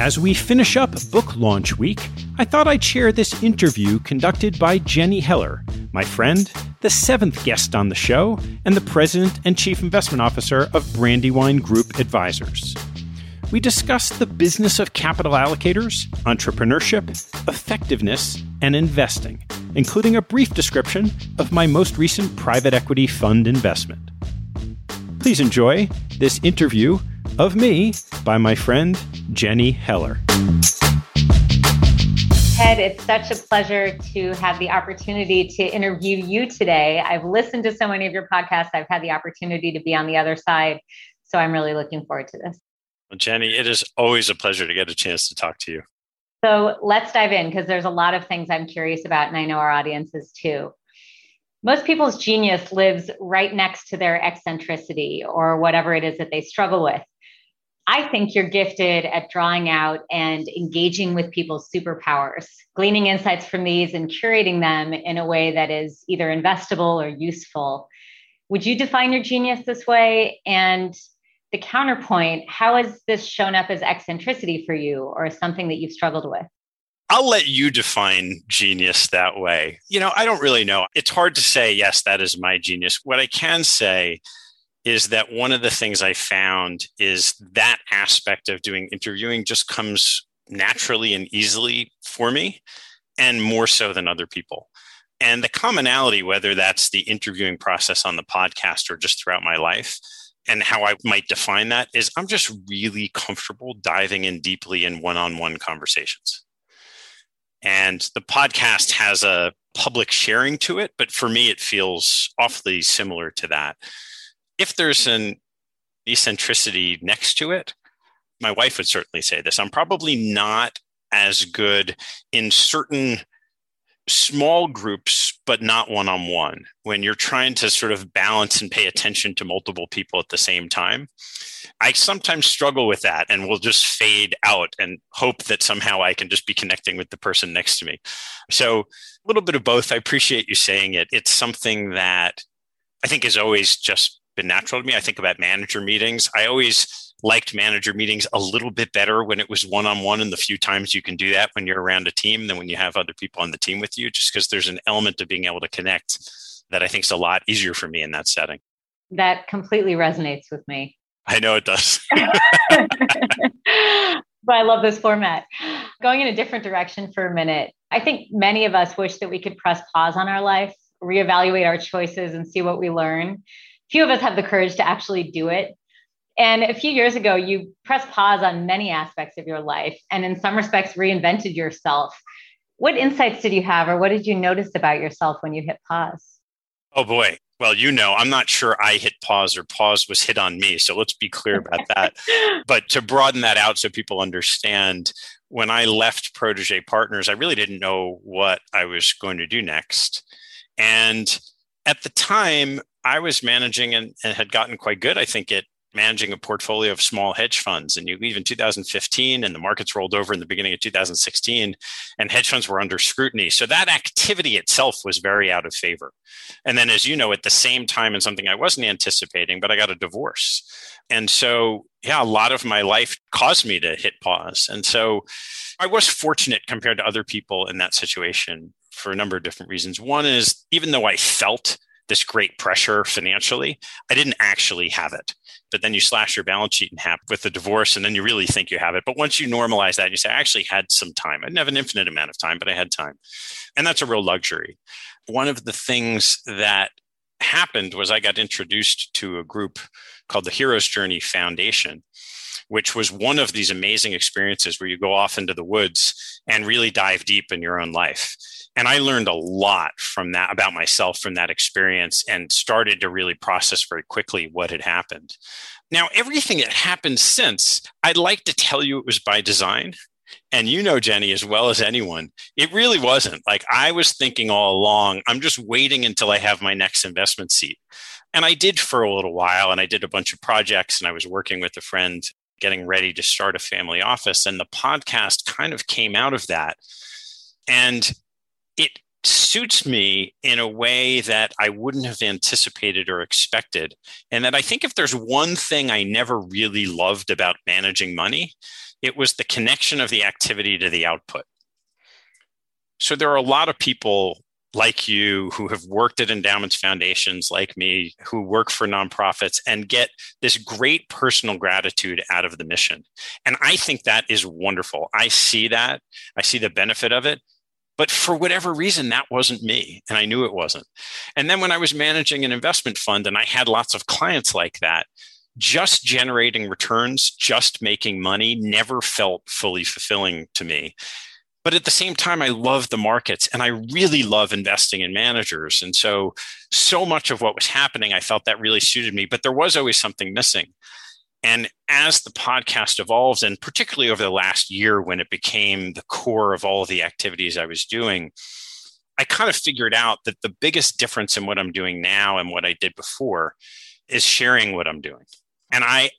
As we finish up book launch week, I thought I'd share this interview conducted by Jenny Heller, my friend, the seventh guest on the show, and the president and chief investment officer of Brandywine Group Advisors we discussed the business of capital allocators, entrepreneurship, effectiveness, and investing, including a brief description of my most recent private equity fund investment. Please enjoy this interview of me by my friend Jenny Heller. Ted, it's such a pleasure to have the opportunity to interview you today. I've listened to so many of your podcasts, I've had the opportunity to be on the other side. So I'm really looking forward to this. Well, Jenny, it is always a pleasure to get a chance to talk to you. So let's dive in because there's a lot of things I'm curious about, and I know our audience is too. Most people's genius lives right next to their eccentricity or whatever it is that they struggle with. I think you're gifted at drawing out and engaging with people's superpowers, gleaning insights from these and curating them in a way that is either investable or useful. Would you define your genius this way? And the counterpoint, how has this shown up as eccentricity for you or something that you've struggled with? I'll let you define genius that way. You know, I don't really know. It's hard to say, yes, that is my genius. What I can say is that one of the things I found is that aspect of doing interviewing just comes naturally and easily for me, and more so than other people. And the commonality, whether that's the interviewing process on the podcast or just throughout my life, and how I might define that is I'm just really comfortable diving in deeply in one on one conversations. And the podcast has a public sharing to it, but for me, it feels awfully similar to that. If there's an eccentricity next to it, my wife would certainly say this. I'm probably not as good in certain small groups, but not one on one. When you're trying to sort of balance and pay attention to multiple people at the same time, I sometimes struggle with that and will just fade out and hope that somehow I can just be connecting with the person next to me. So, a little bit of both. I appreciate you saying it. It's something that I think is always just been natural to me. I think about manager meetings. I always liked manager meetings a little bit better when it was one on one and the few times you can do that when you're around a team than when you have other people on the team with you, just because there's an element of being able to connect that I think is a lot easier for me in that setting. That completely resonates with me. I know it does. but I love this format. Going in a different direction for a minute, I think many of us wish that we could press pause on our life, reevaluate our choices, and see what we learn. Few of us have the courage to actually do it. And a few years ago, you pressed pause on many aspects of your life and, in some respects, reinvented yourself. What insights did you have, or what did you notice about yourself when you hit pause? Oh boy. Well, you know, I'm not sure I hit pause or pause was hit on me. So let's be clear about that. but to broaden that out so people understand, when I left Protege Partners, I really didn't know what I was going to do next. And at the time, I was managing and, and had gotten quite good, I think, at managing a portfolio of small hedge funds. And you leave in 2015, and the markets rolled over in the beginning of 2016, and hedge funds were under scrutiny. So that activity itself was very out of favor. And then, as you know, at the same time, and something I wasn't anticipating, but I got a divorce. And so, yeah, a lot of my life caused me to hit pause. And so I was fortunate compared to other people in that situation for a number of different reasons. One is even though I felt this great pressure financially, I didn't actually have it. But then you slash your balance sheet in half with the divorce and then you really think you have it. But once you normalize that you say i actually had some time. I didn't have an infinite amount of time but i had time. And that's a real luxury. One of the things that happened was i got introduced to a group called the hero's journey foundation which was one of these amazing experiences where you go off into the woods and really dive deep in your own life and I learned a lot from that about myself from that experience and started to really process very quickly what had happened. Now, everything that happened since, I'd like to tell you it was by design. And you know, Jenny, as well as anyone, it really wasn't. Like I was thinking all along, I'm just waiting until I have my next investment seat. And I did for a little while, and I did a bunch of projects, and I was working with a friend getting ready to start a family office. And the podcast kind of came out of that. And suits me in a way that I wouldn't have anticipated or expected. And that I think if there's one thing I never really loved about managing money, it was the connection of the activity to the output. So there are a lot of people like you who have worked at endowments foundations like me who work for nonprofits and get this great personal gratitude out of the mission and i think that is wonderful i see that i see the benefit of it but for whatever reason, that wasn't me. And I knew it wasn't. And then when I was managing an investment fund and I had lots of clients like that, just generating returns, just making money never felt fully fulfilling to me. But at the same time, I love the markets and I really love investing in managers. And so, so much of what was happening, I felt that really suited me, but there was always something missing. And as the podcast evolves, and particularly over the last year when it became the core of all of the activities I was doing, I kind of figured out that the biggest difference in what I'm doing now and what I did before is sharing what I'm doing. And I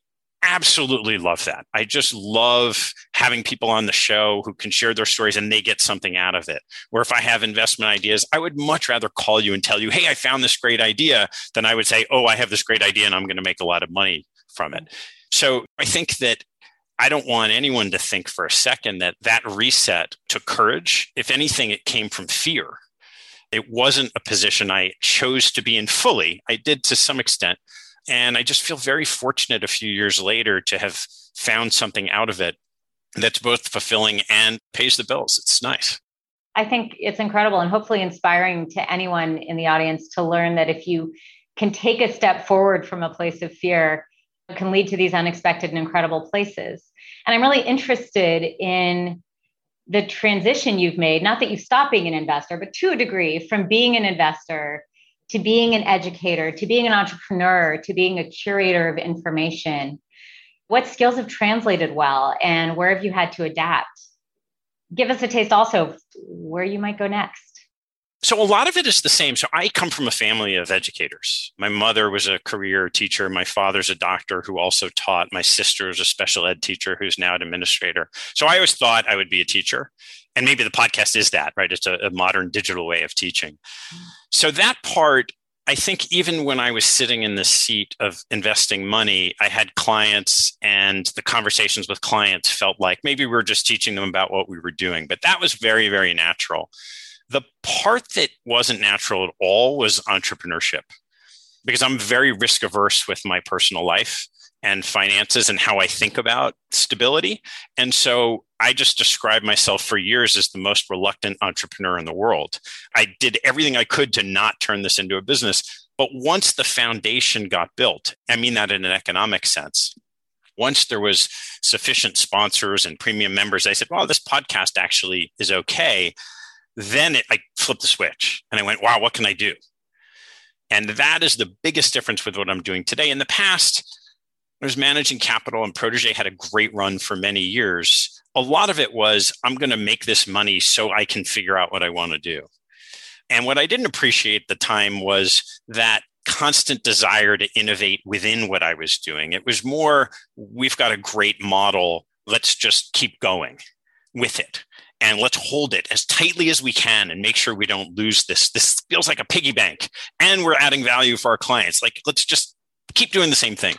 absolutely love that. I just love having people on the show who can share their stories and they get something out of it. Where if I have investment ideas, I would much rather call you and tell you, hey, I found this great idea than I would say, oh, I have this great idea and I'm going to make a lot of money from it. So I think that I don't want anyone to think for a second that that reset took courage. If anything, it came from fear. It wasn't a position I chose to be in fully. I did to some extent. And I just feel very fortunate a few years later to have found something out of it that's both fulfilling and pays the bills. It's nice. I think it's incredible and hopefully inspiring to anyone in the audience to learn that if you can take a step forward from a place of fear, can lead to these unexpected and incredible places. And I'm really interested in the transition you've made, not that you stopped being an investor, but to a degree from being an investor to being an educator, to being an entrepreneur, to being a curator of information. What skills have translated well and where have you had to adapt? Give us a taste also where you might go next. So a lot of it is the same. So I come from a family of educators. My mother was a career teacher. My father's a doctor who also taught. My sister is a special ed teacher who's now an administrator. So I always thought I would be a teacher. And maybe the podcast is that, right? It's a, a modern digital way of teaching. So that part, I think even when I was sitting in the seat of investing money, I had clients and the conversations with clients felt like maybe we were just teaching them about what we were doing. But that was very, very natural the part that wasn't natural at all was entrepreneurship because I'm very risk averse with my personal life and finances and how I think about stability. And so I just described myself for years as the most reluctant entrepreneur in the world. I did everything I could to not turn this into a business. But once the foundation got built, I mean that in an economic sense, once there was sufficient sponsors and premium members, I said, well, this podcast actually is okay then it, I flipped the switch and I went, wow, what can I do? And that is the biggest difference with what I'm doing today. In the past, I was managing capital and Protege had a great run for many years. A lot of it was, I'm going to make this money so I can figure out what I want to do. And what I didn't appreciate at the time was that constant desire to innovate within what I was doing. It was more, we've got a great model. Let's just keep going with it and let's hold it as tightly as we can and make sure we don't lose this. This feels like a piggy bank and we're adding value for our clients. Like, let's just keep doing the same thing.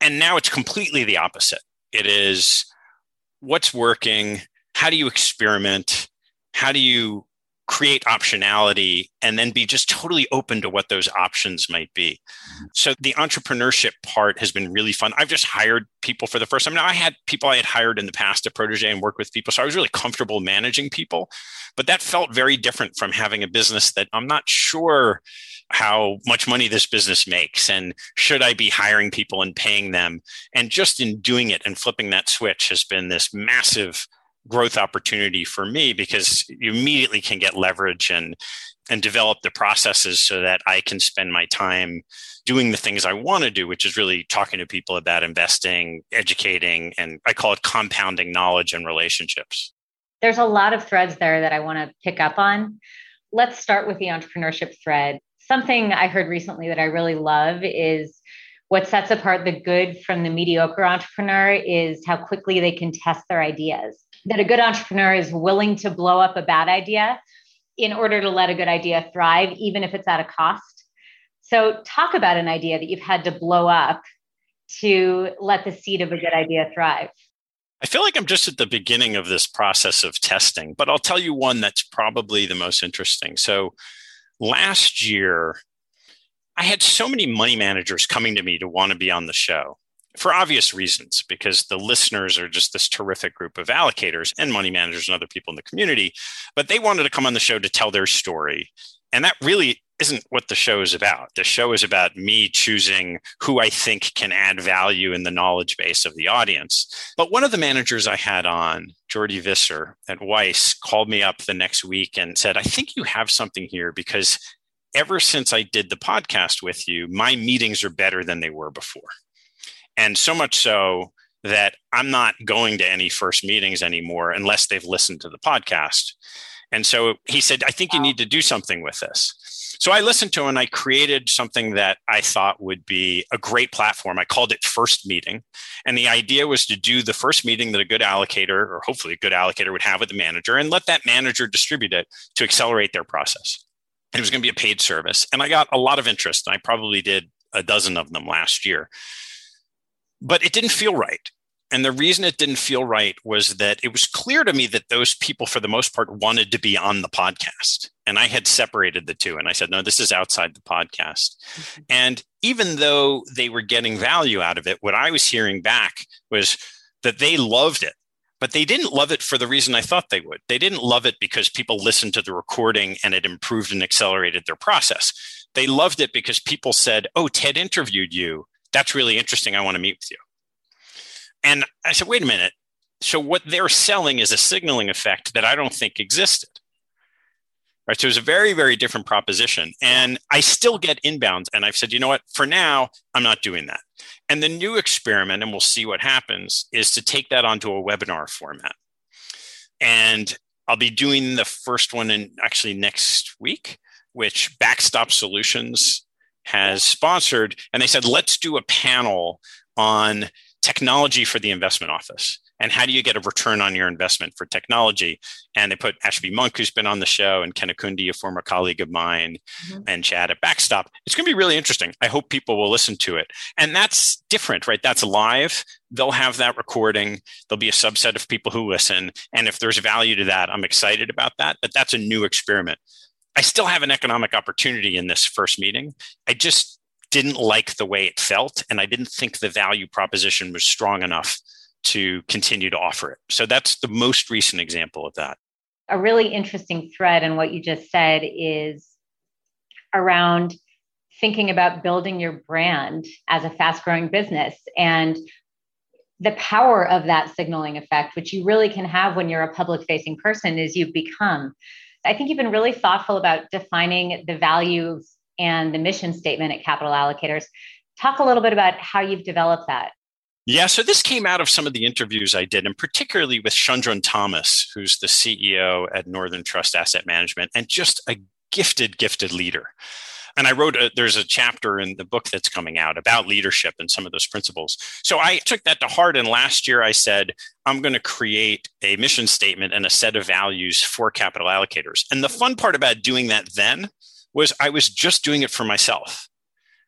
And now it's completely the opposite. It is what's working? How do you experiment? How do you create optionality and then be just totally open to what those options might be. So the entrepreneurship part has been really fun. I've just hired people for the first time. Now I had people I had hired in the past at Protege and worked with people. So I was really comfortable managing people, but that felt very different from having a business that I'm not sure how much money this business makes and should I be hiring people and paying them. And just in doing it and flipping that switch has been this massive growth opportunity for me because you immediately can get leverage and and develop the processes so that I can spend my time doing the things I want to do, which is really talking to people about investing, educating, and I call it compounding knowledge and relationships. There's a lot of threads there that I want to pick up on. Let's start with the entrepreneurship thread. Something I heard recently that I really love is what sets apart the good from the mediocre entrepreneur is how quickly they can test their ideas that a good entrepreneur is willing to blow up a bad idea in order to let a good idea thrive, even if it's at a cost. So, talk about an idea that you've had to blow up to let the seed of a good idea thrive. I feel like I'm just at the beginning of this process of testing, but I'll tell you one that's probably the most interesting. So, last year, I had so many money managers coming to me to want to be on the show for obvious reasons, because the listeners are just this terrific group of allocators and money managers and other people in the community. But they wanted to come on the show to tell their story. And that really isn't what the show is about. The show is about me choosing who I think can add value in the knowledge base of the audience. But one of the managers I had on, Jordi Visser at Weiss, called me up the next week and said, I think you have something here because ever since I did the podcast with you, my meetings are better than they were before. And so much so that I'm not going to any first meetings anymore unless they've listened to the podcast. And so he said, I think you need to do something with this. So I listened to him and I created something that I thought would be a great platform. I called it First Meeting. And the idea was to do the first meeting that a good allocator, or hopefully a good allocator, would have with the manager and let that manager distribute it to accelerate their process. It was going to be a paid service. And I got a lot of interest. I probably did a dozen of them last year but it didn't feel right. And the reason it didn't feel right was that it was clear to me that those people, for the most part, wanted to be on the podcast. And I had separated the two. And I said, no, this is outside the podcast. Mm-hmm. And even though they were getting value out of it, what I was hearing back was that they loved it. But they didn't love it for the reason I thought they would. They didn't love it because people listened to the recording and it improved and accelerated their process. They loved it because people said, Oh, Ted interviewed you that's really interesting. I want to meet with you. And I said, wait a minute. So what they're selling is a signaling effect that I don't think existed. Right. So it was a very, very different proposition. And I still get inbounds. And I've said, you know what, for now, I'm not doing that. And the new experiment, and we'll see what happens, is to take that onto a webinar format. And I'll be doing the first one in actually next week, which Backstop Solutions has sponsored. And they said, let's do a panel on technology for the investment office and how do you get a return on your investment for technology? And they put Ashby Monk, who's been on the show, and Ken Okundi, a former colleague of mine, mm-hmm. and Chad at Backstop. It's going to be really interesting. I hope people will listen to it. And that's different, right? That's live. They'll have that recording. There'll be a subset of people who listen. And if there's value to that, I'm excited about that. But that's a new experiment. I still have an economic opportunity in this first meeting. I just didn't like the way it felt. And I didn't think the value proposition was strong enough to continue to offer it. So that's the most recent example of that. A really interesting thread in what you just said is around thinking about building your brand as a fast growing business and the power of that signaling effect, which you really can have when you're a public facing person, is you become. I think you've been really thoughtful about defining the values and the mission statement at Capital Allocators. Talk a little bit about how you've developed that. Yeah, so this came out of some of the interviews I did, and particularly with Shundrawn Thomas, who's the CEO at Northern Trust Asset Management, and just a gifted, gifted leader. And I wrote, a, there's a chapter in the book that's coming out about leadership and some of those principles. So I took that to heart. And last year I said, I'm going to create a mission statement and a set of values for capital allocators. And the fun part about doing that then was I was just doing it for myself.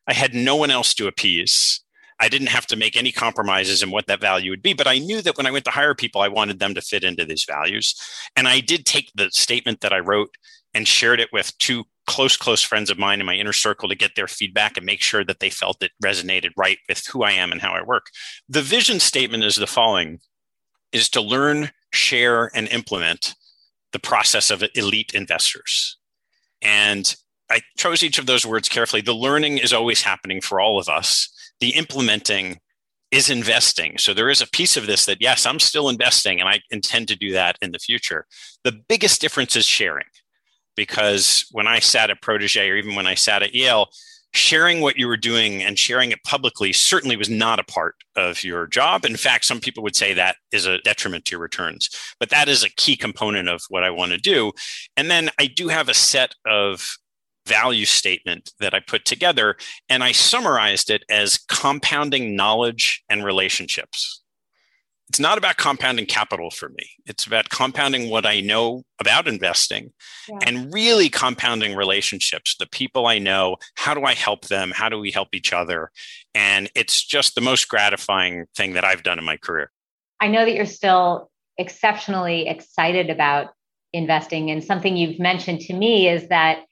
I had no one else to appease. I didn't have to make any compromises in what that value would be, but I knew that when I went to hire people, I wanted them to fit into these values. And I did take the statement that I wrote and shared it with two close, close friends of mine in my inner circle to get their feedback and make sure that they felt it resonated right with who I am and how I work. The vision statement is the following is to learn, share, and implement the process of elite investors. And I chose each of those words carefully. The learning is always happening for all of us the implementing is investing. So there is a piece of this that, yes, I'm still investing and I intend to do that in the future. The biggest difference is sharing because when I sat at Protege or even when I sat at Yale, sharing what you were doing and sharing it publicly certainly was not a part of your job. In fact, some people would say that is a detriment to your returns, but that is a key component of what I want to do. And then I do have a set of value statement that I put together, and I summarized it as compounding knowledge and relationships. It's not about compounding capital for me. It's about compounding what I know about investing yeah. and really compounding relationships. The people I know, how do I help them? How do we help each other? And it's just the most gratifying thing that I've done in my career. I know that you're still exceptionally excited about investing. And something you've mentioned to me is that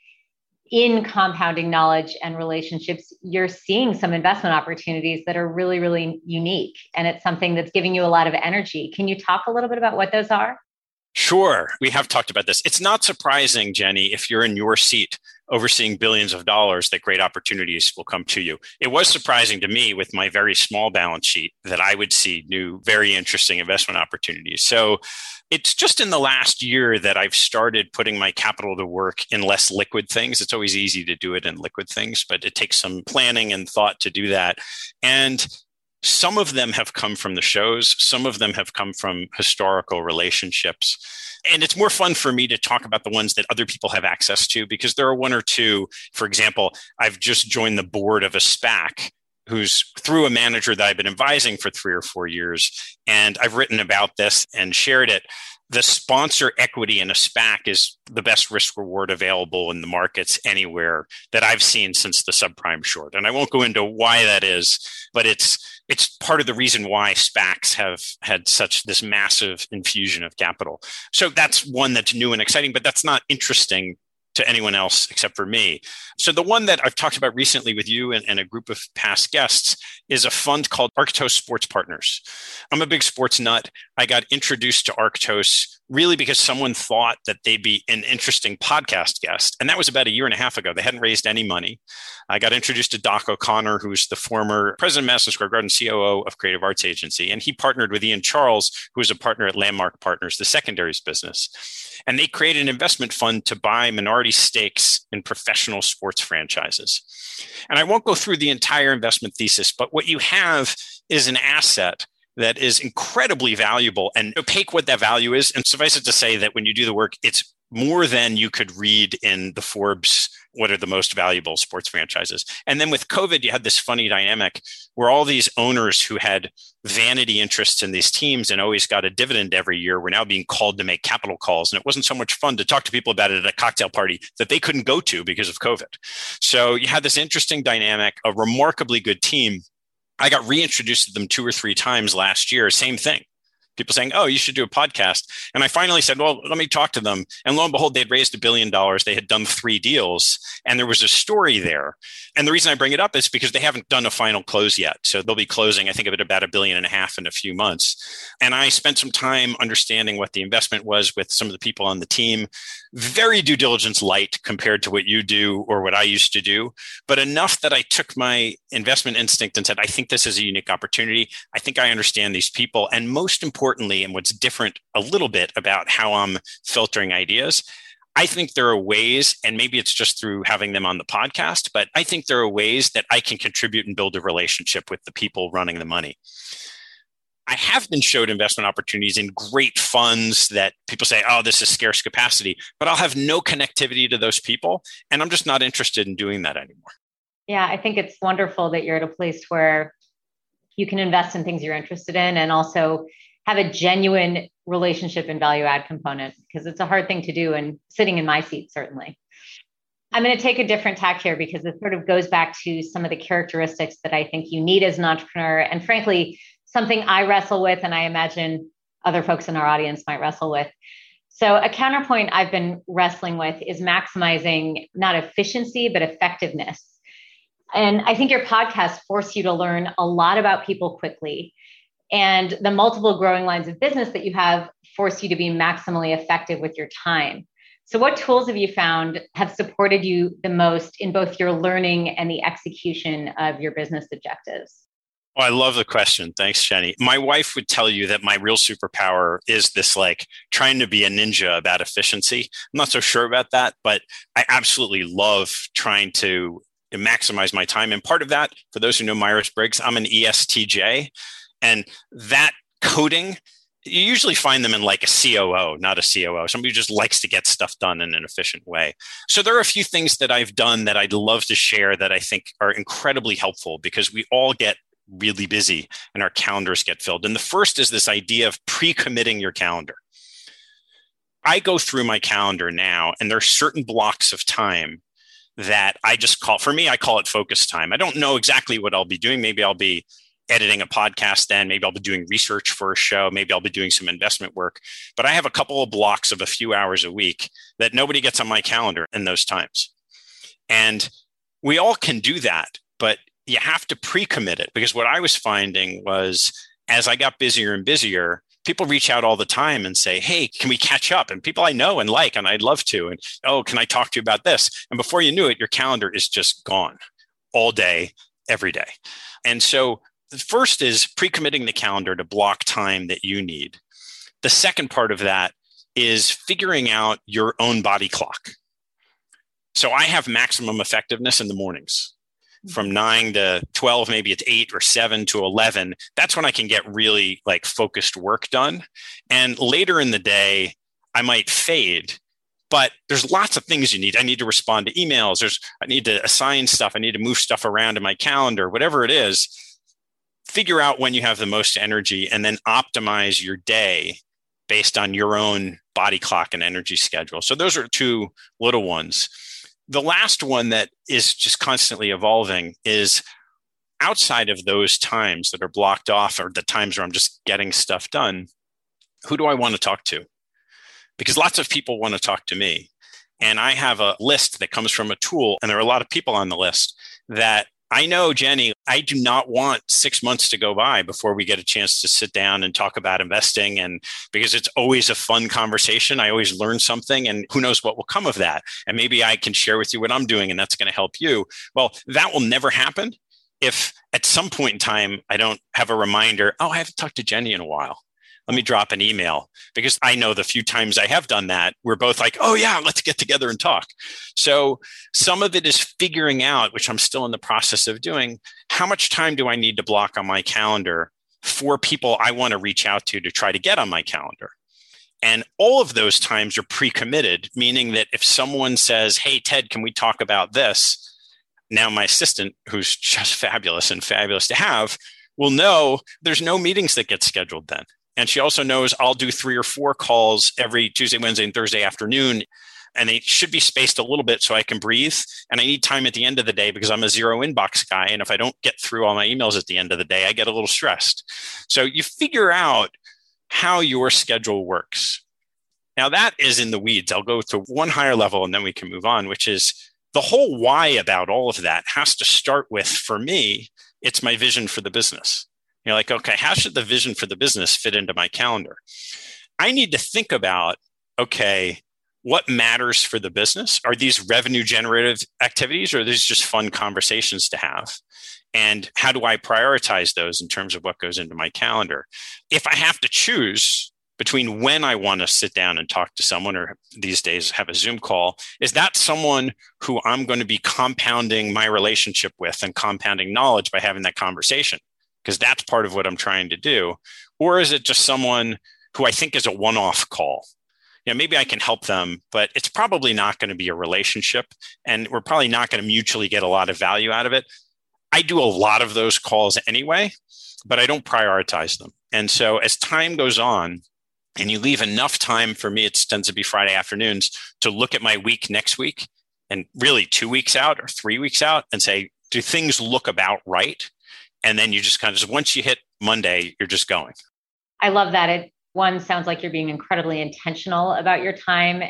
in compounding knowledge and relationships, you're seeing some investment opportunities that are really, really unique. And it's something that's giving you a lot of energy. Can you talk a little bit about what those are? Sure. We have talked about this. It's not surprising, Jenny, if you're in your seat overseeing billions of dollars, that great opportunities will come to you. It was surprising to me with my very small balance sheet that I would see new, very interesting investment opportunities. So it's just in the last year that I've started putting my capital to work in less liquid things. It's always easy to do it in liquid things, but it takes some planning and thought to do that. And some of them have come from the shows, some of them have come from historical relationships. And it's more fun for me to talk about the ones that other people have access to because there are one or two. For example, I've just joined the board of a SPAC who's through a manager that I've been advising for three or four years. And I've written about this and shared it. The sponsor equity in a SPAC is the best risk reward available in the markets anywhere that I've seen since the subprime short. And I won't go into why that is, but it's it's part of the reason why SPACs have had such this massive infusion of capital. So that's one that's new and exciting, but that's not interesting to anyone else except for me. So the one that I've talked about recently with you and, and, a group of past guests is a fund called Arctos Sports Partners. I'm a big sports nut. I got introduced to Arctos really because someone thought that they'd be an interesting podcast guest. And that was about a year and a half ago. They hadn't raised any money. I got introduced to Doc O'Connor, who's the former president of Madison Square Garden, COO of Creative Arts Agency. And he partnered with Ian Charles, who is a partner at Landmark Partners, the secondaries business. And they created an investment fund to buy minority stakes in professional sports franchises. And I won't go through the entire investment thesis, but what you have is an asset that is incredibly valuable and opaque what that value is. And suffice it to say that when you do the work, it's more than you could read in the Forbes what are the most valuable sports franchises. And then with COVID, you had this funny dynamic where all these owners who had vanity interests in these teams and always got a dividend every year were now being called to make capital calls. And it wasn't so much fun to talk to people about it at a cocktail party that they couldn't go to because of COVID. So you had this interesting dynamic, a remarkably good team I got reintroduced to them two or three times last year. Same thing people saying, "Oh, you should do a podcast." And I finally said, "Well, let me talk to them." And lo and behold, they'd raised a billion dollars. They had done three deals, and there was a story there. And the reason I bring it up is because they haven't done a final close yet. So they'll be closing, I think, of it about a billion and a half in a few months. And I spent some time understanding what the investment was with some of the people on the team. Very due diligence light compared to what you do or what I used to do, but enough that I took my investment instinct and said, "I think this is a unique opportunity. I think I understand these people, and most importantly." and what's different a little bit about how I'm filtering ideas, I think there are ways, and maybe it's just through having them on the podcast, but I think there are ways that I can contribute and build a relationship with the people running the money. I have been showed investment opportunities in great funds that people say, oh, this is scarce capacity, but I'll have no connectivity to those people. And I'm just not interested in doing that anymore. Yeah, I think it's wonderful that you're at a place where you can invest in things you're interested in and also have a genuine relationship and value add component because it's a hard thing to do and sitting in my seat certainly i'm going to take a different tack here because it sort of goes back to some of the characteristics that i think you need as an entrepreneur and frankly something i wrestle with and i imagine other folks in our audience might wrestle with so a counterpoint i've been wrestling with is maximizing not efficiency but effectiveness and i think your podcast forced you to learn a lot about people quickly and the multiple growing lines of business that you have force you to be maximally effective with your time. So, what tools have you found have supported you the most in both your learning and the execution of your business objectives? Oh, I love the question. Thanks, Jenny. My wife would tell you that my real superpower is this like trying to be a ninja about efficiency. I'm not so sure about that, but I absolutely love trying to maximize my time. And part of that, for those who know Myers Briggs, I'm an ESTJ. And that coding, you usually find them in like a COO, not a COO, somebody who just likes to get stuff done in an efficient way. So there are a few things that I've done that I'd love to share that I think are incredibly helpful because we all get really busy and our calendars get filled. And the first is this idea of pre committing your calendar. I go through my calendar now, and there are certain blocks of time that I just call, for me, I call it focus time. I don't know exactly what I'll be doing. Maybe I'll be editing a podcast then maybe i'll be doing research for a show maybe i'll be doing some investment work but i have a couple of blocks of a few hours a week that nobody gets on my calendar in those times and we all can do that but you have to pre-commit it because what i was finding was as i got busier and busier people reach out all the time and say hey can we catch up and people i know and like and i'd love to and oh can i talk to you about this and before you knew it your calendar is just gone all day every day and so the first is pre-committing the calendar to block time that you need. The second part of that is figuring out your own body clock. So I have maximum effectiveness in the mornings from 9 to 12 maybe it's 8 or 7 to 11 that's when i can get really like focused work done. And later in the day i might fade but there's lots of things you need. I need to respond to emails. There's i need to assign stuff. I need to move stuff around in my calendar whatever it is. Figure out when you have the most energy and then optimize your day based on your own body clock and energy schedule. So those are two little ones. The last one that is just constantly evolving is outside of those times that are blocked off or the times where I'm just getting stuff done, who do I want to talk to? Because lots of people want to talk to me. And I have a list that comes from a tool, and there are a lot of people on the list that I know, Jenny, I do not want six months to go by before we get a chance to sit down and talk about investing. And because it's always a fun conversation, I always learn something, and who knows what will come of that. And maybe I can share with you what I'm doing, and that's going to help you. Well, that will never happen if at some point in time I don't have a reminder, oh, I haven't talked to Jenny in a while let me drop an email because I know the few times I have done that, we're both like, oh, yeah, let's get together and talk. So some of it is figuring out, which I'm still in the process of doing, how much time do I need to block on my calendar for people I want to reach out to to try to get on my calendar? And all of those times are pre committed, meaning that if someone says, hey, Ted, can we talk about this? Now, my assistant, who's just fabulous and fabulous to have, will know there's no meetings that get scheduled then. And she also knows I'll do three or four calls every Tuesday, Wednesday, and Thursday afternoon. And they should be spaced a little bit so I can breathe. And I need time at the end of the day because I'm a zero inbox guy. And if I don't get through all my emails at the end of the day, I get a little stressed. So you figure out how your schedule works. Now, that is in the weeds. I'll go to one higher level and then we can move on, which is the whole why about all of that has to start with, for me, it's my vision for the business. You're like, okay, how should the vision for the business fit into my calendar? I need to think about, okay, what matters for the business? Are these revenue generative activities or are these just fun conversations to have? And how do I prioritize those in terms of what goes into my calendar? If I have to choose between when I want to sit down and talk to someone, or these days have a Zoom call, is that someone who I'm going to be compounding my relationship with and compounding knowledge by having that conversation? Because that's part of what I'm trying to do? Or is it just someone who I think is a one off call? You know, maybe I can help them, but it's probably not going to be a relationship and we're probably not going to mutually get a lot of value out of it. I do a lot of those calls anyway, but I don't prioritize them. And so as time goes on, and you leave enough time for me, it tends to be Friday afternoons to look at my week next week and really two weeks out or three weeks out and say, do things look about right? And then you just kind of just once you hit Monday, you're just going. I love that. It one sounds like you're being incredibly intentional about your time,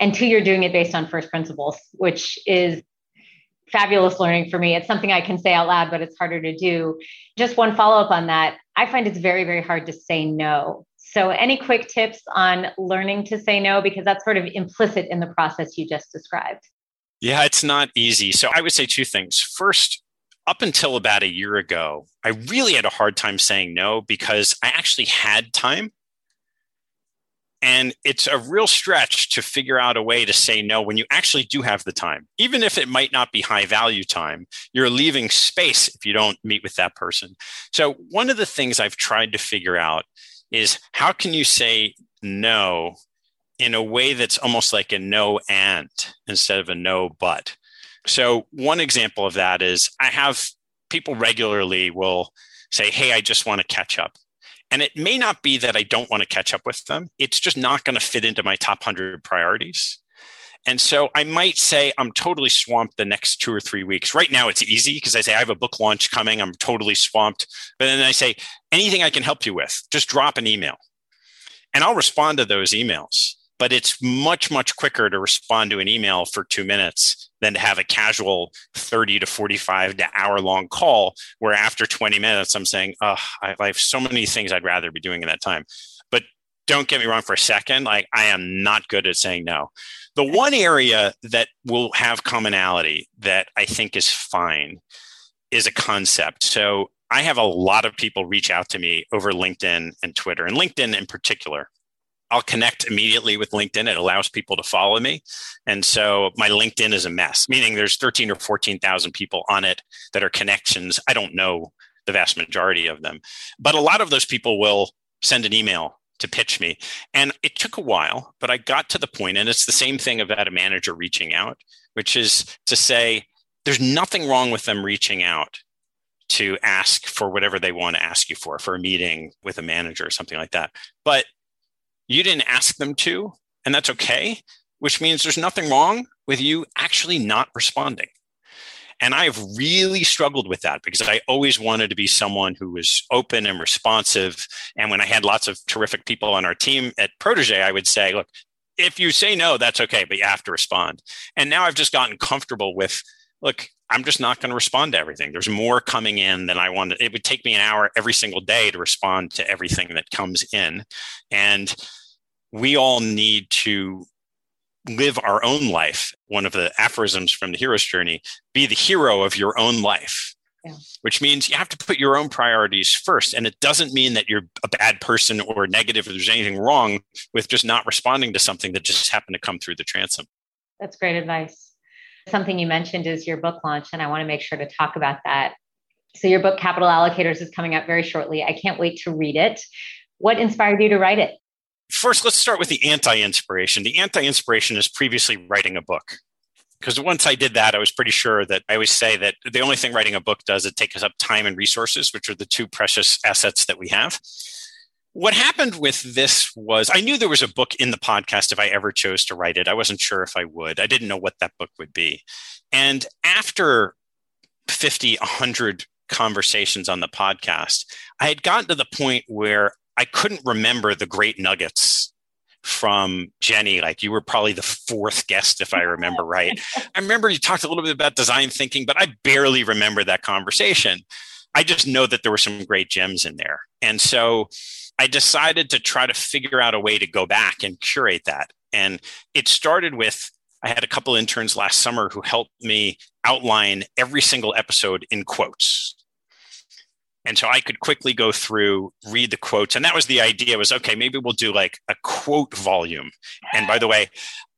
and two, you're doing it based on first principles, which is fabulous learning for me. It's something I can say out loud, but it's harder to do. Just one follow up on that. I find it's very, very hard to say no. So, any quick tips on learning to say no? Because that's sort of implicit in the process you just described. Yeah, it's not easy. So, I would say two things. First, up until about a year ago, I really had a hard time saying no because I actually had time. And it's a real stretch to figure out a way to say no when you actually do have the time. Even if it might not be high value time, you're leaving space if you don't meet with that person. So, one of the things I've tried to figure out is how can you say no in a way that's almost like a no and instead of a no but? So, one example of that is I have people regularly will say, Hey, I just want to catch up. And it may not be that I don't want to catch up with them, it's just not going to fit into my top 100 priorities. And so I might say I'm totally swamped the next two or three weeks. Right now, it's easy because I say I have a book launch coming. I'm totally swamped. But then I say, anything I can help you with, just drop an email. And I'll respond to those emails but it's much much quicker to respond to an email for two minutes than to have a casual 30 to 45 to hour long call where after 20 minutes i'm saying oh i have so many things i'd rather be doing in that time. But don't get me wrong for a second like i am not good at saying no. The one area that will have commonality that i think is fine is a concept. So i have a lot of people reach out to me over linkedin and twitter and linkedin in particular I'll connect immediately with LinkedIn. It allows people to follow me. And so my LinkedIn is a mess, meaning there's 13 or 14,000 people on it that are connections. I don't know the vast majority of them, but a lot of those people will send an email to pitch me. And it took a while, but I got to the point, and it's the same thing about a manager reaching out, which is to say, there's nothing wrong with them reaching out to ask for whatever they want to ask you for, for a meeting with a manager or something like that. But you didn't ask them to, and that's okay, which means there's nothing wrong with you actually not responding. And I've really struggled with that because I always wanted to be someone who was open and responsive. And when I had lots of terrific people on our team at Protege, I would say, look, if you say no, that's okay, but you have to respond. And now I've just gotten comfortable with look, I'm just not going to respond to everything. There's more coming in than I want. It would take me an hour every single day to respond to everything that comes in. And we all need to live our own life. One of the aphorisms from the hero's journey be the hero of your own life. Yeah. Which means you have to put your own priorities first. And it doesn't mean that you're a bad person or negative or there's anything wrong with just not responding to something that just happened to come through the transom. That's great advice. Something you mentioned is your book launch, and I want to make sure to talk about that. So, your book, Capital Allocators, is coming out very shortly. I can't wait to read it. What inspired you to write it? First, let's start with the anti inspiration. The anti inspiration is previously writing a book. Because once I did that, I was pretty sure that I always say that the only thing writing a book does is it takes up time and resources, which are the two precious assets that we have. What happened with this was I knew there was a book in the podcast if I ever chose to write it. I wasn't sure if I would. I didn't know what that book would be. And after 50, 100 conversations on the podcast, I had gotten to the point where I couldn't remember the great nuggets from Jenny. Like you were probably the fourth guest, if I remember right. I remember you talked a little bit about design thinking, but I barely remember that conversation. I just know that there were some great gems in there. And so I decided to try to figure out a way to go back and curate that. And it started with I had a couple interns last summer who helped me outline every single episode in quotes. And so I could quickly go through, read the quotes. And that was the idea was okay, maybe we'll do like a quote volume. And by the way,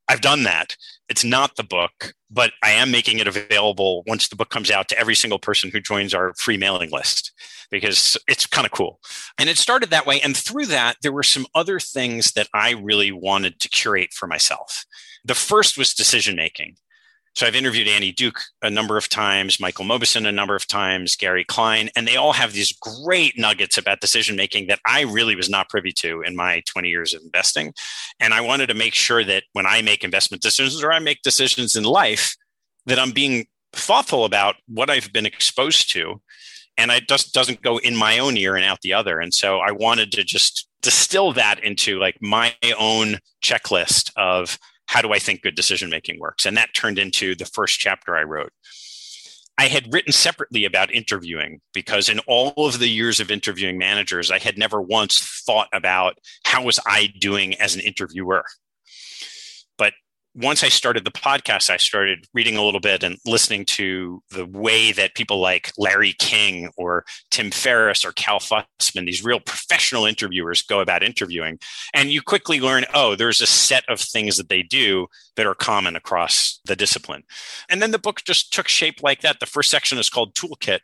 I've done that. It's not the book, but I am making it available once the book comes out to every single person who joins our free mailing list because it's kind of cool. And it started that way. And through that, there were some other things that I really wanted to curate for myself. The first was decision making. So I've interviewed Annie Duke a number of times, Michael Mauboussin a number of times, Gary Klein, and they all have these great nuggets about decision making that I really was not privy to in my 20 years of investing. And I wanted to make sure that when I make investment decisions or I make decisions in life, that I'm being thoughtful about what I've been exposed to and it just doesn't go in my own ear and out the other. And so I wanted to just distill that into like my own checklist of how do I think good decision making works? And that turned into the first chapter I wrote. I had written separately about interviewing because in all of the years of interviewing managers, I had never once thought about how was I doing as an interviewer once I started the podcast, I started reading a little bit and listening to the way that people like Larry King or Tim Ferriss or Cal Fussman, these real professional interviewers, go about interviewing. And you quickly learn, oh, there's a set of things that they do that are common across the discipline. And then the book just took shape like that. The first section is called Toolkit,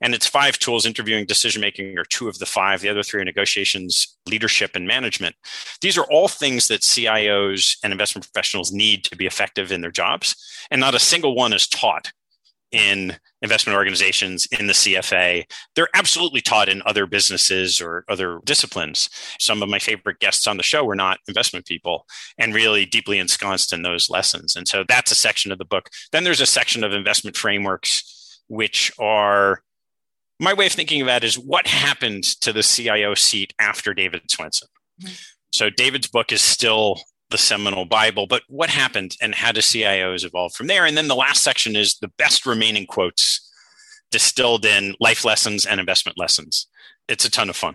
and it's five tools interviewing, decision making, or two of the five. The other three are negotiations, leadership, and management. These are all things that CIOs and investment professionals need to be effective in their jobs. And not a single one is taught in investment organizations in the CFA. They're absolutely taught in other businesses or other disciplines. Some of my favorite guests on the show were not investment people and really deeply ensconced in those lessons. And so that's a section of the book. Then there's a section of investment frameworks, which are my way of thinking of that is what happened to the CIO seat after David Swensen? Mm-hmm. So David's book is still the seminal Bible, but what happened and how do CIOs evolve from there? And then the last section is the best remaining quotes distilled in life lessons and investment lessons. It's a ton of fun.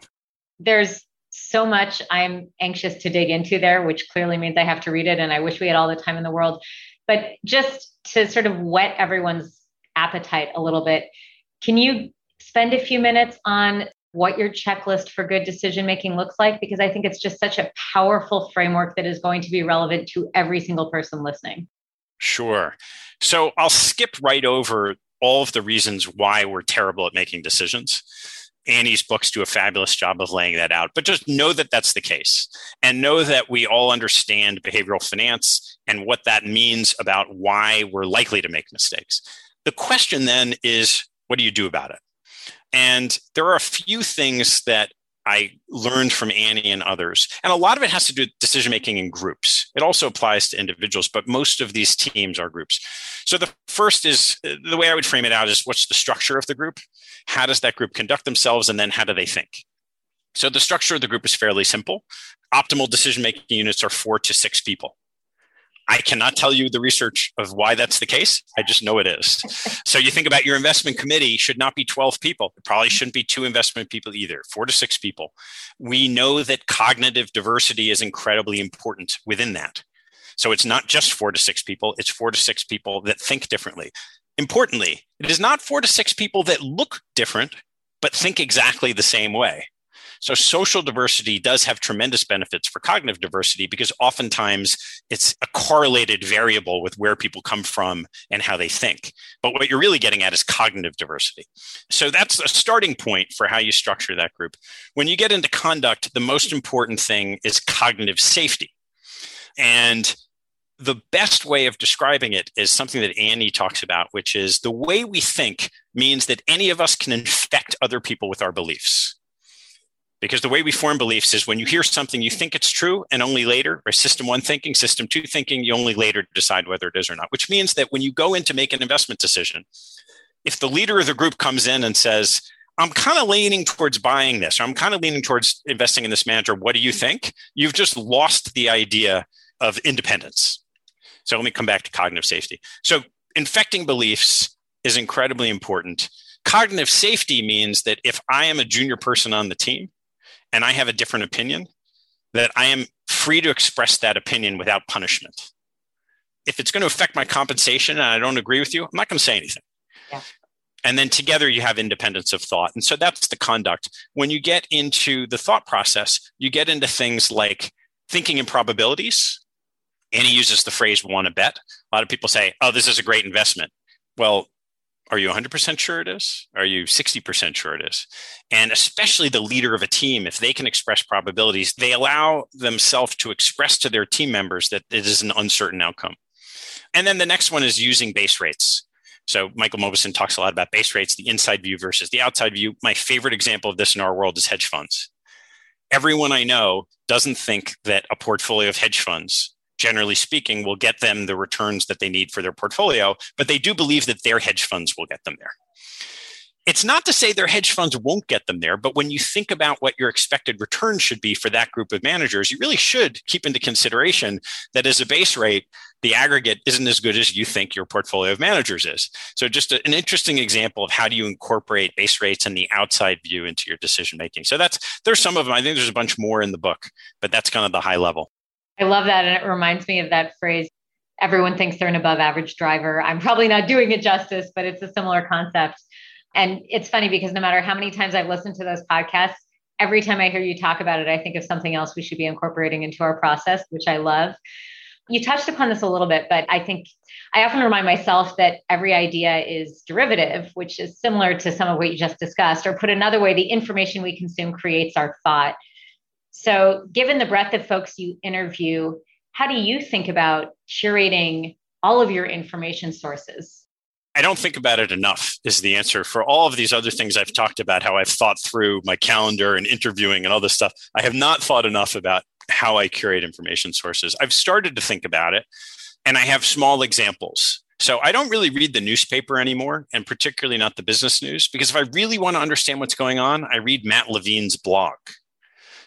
There's so much I'm anxious to dig into there, which clearly means I have to read it. And I wish we had all the time in the world. But just to sort of whet everyone's appetite a little bit, can you spend a few minutes on what your checklist for good decision making looks like because I think it's just such a powerful framework that is going to be relevant to every single person listening. Sure. So I'll skip right over all of the reasons why we're terrible at making decisions. Annie's books do a fabulous job of laying that out, but just know that that's the case and know that we all understand behavioral finance and what that means about why we're likely to make mistakes. The question then is what do you do about it? And there are a few things that I learned from Annie and others. And a lot of it has to do with decision making in groups. It also applies to individuals, but most of these teams are groups. So the first is uh, the way I would frame it out is what's the structure of the group? How does that group conduct themselves? And then how do they think? So the structure of the group is fairly simple. Optimal decision making units are four to six people. I cannot tell you the research of why that's the case. I just know it is. so you think about your investment committee should not be 12 people. It probably shouldn't be two investment people either, four to six people. We know that cognitive diversity is incredibly important within that. So it's not just four to six people, it's four to six people that think differently. Importantly, it is not four to six people that look different, but think exactly the same way. So social diversity does have tremendous benefits for cognitive diversity because oftentimes it's a correlated variable with where people come from and how they think. But what you're really getting at is cognitive diversity. So that's a starting point for how you structure that group. When you get into conduct, the most important thing is cognitive safety. And the best way of describing it is something that Annie talks about, which is the way we think means that any of us can infect other people with our beliefs. Because the way we form beliefs is when you hear something, you think it's true, and only later, or system one thinking, system two thinking, you only later decide whether it is or not, which means that when you go in to make an investment decision, if the leader of the group comes in and says, I'm kind of leaning towards buying this, or I'm kind of leaning towards investing in this manager, what do you think? You've just lost the idea of independence. So let me come back to cognitive safety. So infecting beliefs is incredibly important. Cognitive safety means that if I am a junior person on the team, and I have a different opinion, that I am free to express that opinion without punishment. If it's going to affect my compensation and I don't agree with you, I'm not going to say anything. Yeah. And then together you have independence of thought. And so that's the conduct. When you get into the thought process, you get into things like thinking in probabilities. Annie uses the phrase want to bet. A lot of people say, oh, this is a great investment. Well, are you 100% sure it is? Are you 60% sure it is? And especially the leader of a team, if they can express probabilities, they allow themselves to express to their team members that it is an uncertain outcome. And then the next one is using base rates. So Michael Mauboussin talks a lot about base rates, the inside view versus the outside view. My favorite example of this in our world is hedge funds. Everyone I know doesn't think that a portfolio of hedge funds generally speaking, will get them the returns that they need for their portfolio, but they do believe that their hedge funds will get them there. It's not to say their hedge funds won't get them there, but when you think about what your expected return should be for that group of managers, you really should keep into consideration that as a base rate, the aggregate isn't as good as you think your portfolio of managers is. So, just an interesting example of how do you incorporate base rates and the outside view into your decision making. So, that's there's some of them. I think there's a bunch more in the book, but that's kind of the high level. I love that. And it reminds me of that phrase everyone thinks they're an above average driver. I'm probably not doing it justice, but it's a similar concept. And it's funny because no matter how many times I've listened to those podcasts, every time I hear you talk about it, I think of something else we should be incorporating into our process, which I love. You touched upon this a little bit, but I think I often remind myself that every idea is derivative, which is similar to some of what you just discussed. Or put another way, the information we consume creates our thought. So, given the breadth of folks you interview, how do you think about curating all of your information sources? I don't think about it enough, is the answer. For all of these other things I've talked about, how I've thought through my calendar and interviewing and all this stuff, I have not thought enough about how I curate information sources. I've started to think about it, and I have small examples. So I don't really read the newspaper anymore, and particularly not the business news, because if I really want to understand what's going on, I read Matt Levine's blog.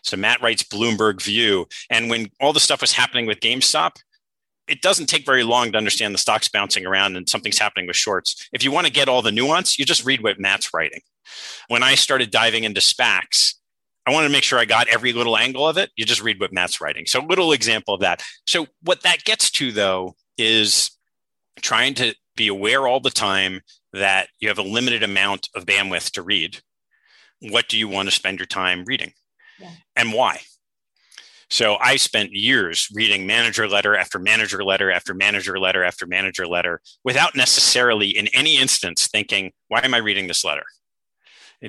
So Matt writes Bloomberg View. And when all the stuff was happening with GameStop, it doesn't take very long to understand the stocks bouncing around and something's happening with shorts. If you want to get all the nuance, you just read what Matt's writing. When I started diving into SPACs, I wanted to make sure I got every little angle of it. You just read what Matt's writing. So, little example of that. So, what that gets to though is trying to be aware all the time that you have a limited amount of bandwidth to read. What do you want to spend your time reading? And why. So I spent years reading manager letter after manager letter after manager letter after manager letter without necessarily in any instance thinking, why am I reading this letter?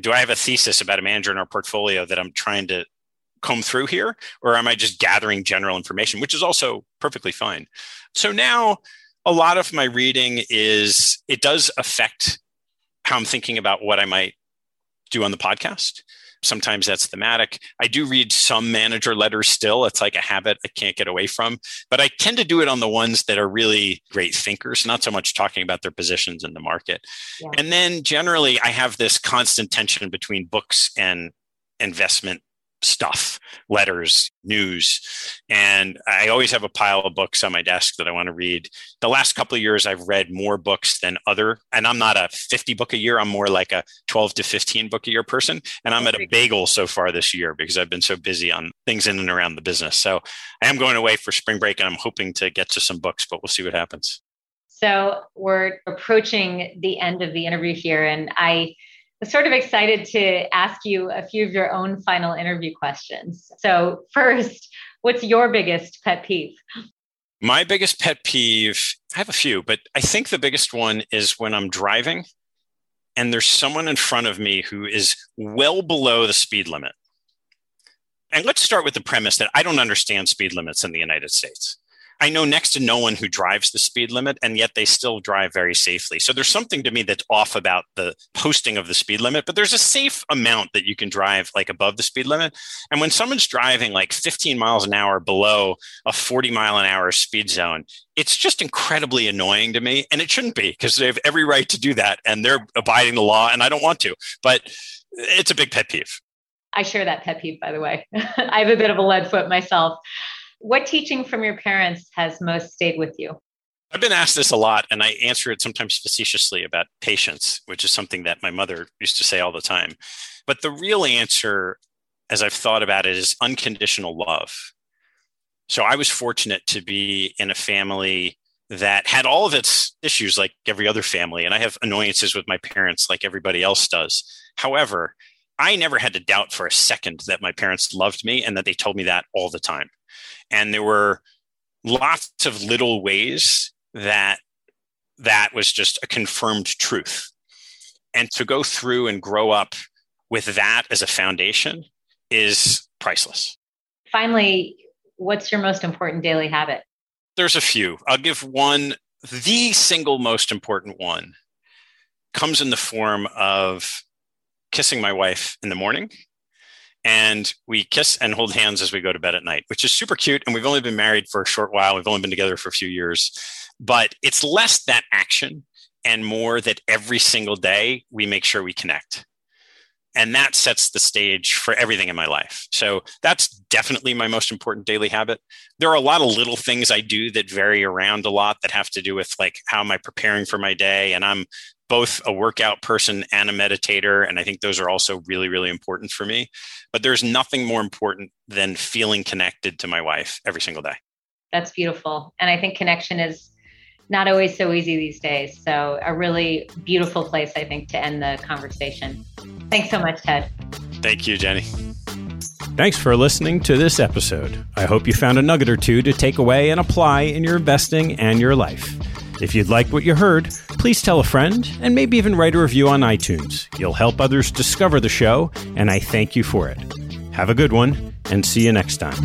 Do I have a thesis about a manager in our portfolio that I'm trying to comb through here? Or am I just gathering general information, which is also perfectly fine? So now a lot of my reading is, it does affect how I'm thinking about what I might do on the podcast. Sometimes that's thematic. I do read some manager letters still. It's like a habit I can't get away from, but I tend to do it on the ones that are really great thinkers, not so much talking about their positions in the market. Yeah. And then generally, I have this constant tension between books and investment stuff, letters, news. And I always have a pile of books on my desk that I want to read. The last couple of years, I've read more books than other, and I'm not a 50 book a year. I'm more like a 12 to 15 book a year person. And I'm at a bagel so far this year because I've been so busy on things in and around the business. So I am going away for spring break and I'm hoping to get to some books, but we'll see what happens. So we're approaching the end of the interview here, and I was sort of excited to ask you a few of your own final interview questions. So, first, what's your biggest pet peeve? My biggest pet peeve, I have a few, but I think the biggest one is when I'm driving and there's someone in front of me who is well below the speed limit. And let's start with the premise that I don't understand speed limits in the United States. I know next to no one who drives the speed limit, and yet they still drive very safely. So there's something to me that's off about the posting of the speed limit, but there's a safe amount that you can drive like above the speed limit. And when someone's driving like 15 miles an hour below a 40 mile an hour speed zone, it's just incredibly annoying to me. And it shouldn't be because they have every right to do that and they're abiding the law, and I don't want to. But it's a big pet peeve. I share that pet peeve, by the way. I have a bit of a lead foot myself. What teaching from your parents has most stayed with you? I've been asked this a lot, and I answer it sometimes facetiously about patience, which is something that my mother used to say all the time. But the real answer, as I've thought about it, is unconditional love. So I was fortunate to be in a family that had all of its issues like every other family, and I have annoyances with my parents like everybody else does. However, I never had to doubt for a second that my parents loved me and that they told me that all the time. And there were lots of little ways that that was just a confirmed truth. And to go through and grow up with that as a foundation is priceless. Finally, what's your most important daily habit? There's a few. I'll give one, the single most important one comes in the form of kissing my wife in the morning and we kiss and hold hands as we go to bed at night, which is super cute. And we've only been married for a short while. We've only been together for a few years, but it's less that action and more that every single day we make sure we connect. And that sets the stage for everything in my life. So that's definitely my most important daily habit. There are a lot of little things I do that vary around a lot that have to do with like how am I preparing for my day? And I'm both a workout person and a meditator. And I think those are also really, really important for me. But there's nothing more important than feeling connected to my wife every single day. That's beautiful. And I think connection is not always so easy these days. So, a really beautiful place, I think, to end the conversation. Thanks so much, Ted. Thank you, Jenny. Thanks for listening to this episode. I hope you found a nugget or two to take away and apply in your investing and your life. If you'd like what you heard, please tell a friend and maybe even write a review on iTunes. You'll help others discover the show, and I thank you for it. Have a good one, and see you next time.